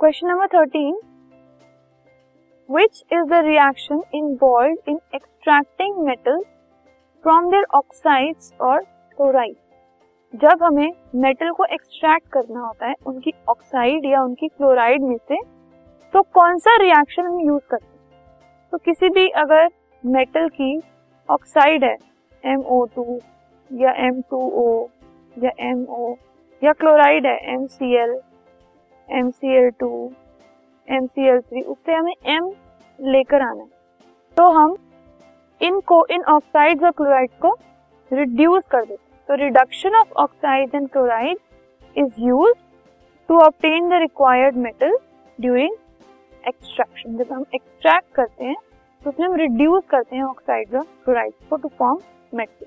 Question number thirteen which is the reaction involve in extracting metal from their oxides और chloride जब हमें metal को extract करना होता है, उनकी ऑक्साइड या उनकी क्लोराइड में से तो कौन सा रिएक्शन हम यूज़ करते हैं? तो किसी भी अगर मेटल की ऑक्साइड है MO2 या M2O या MO या क्लोराइड है MCl MCl2 MCl3 उससे हमें एम लेकर आना है। तो हम इनको, इन ऑक्साइड्स और क्लोराइड को रिड्यूस कर देते तो reduction of oxide and chloride is use to obtain the required metal during extraction जब हम एक्सट्रैक्ट करते हैं तो उसमें हम रिड्यूस करते हैं ऑक्साइड और क्लोराइड को to form metal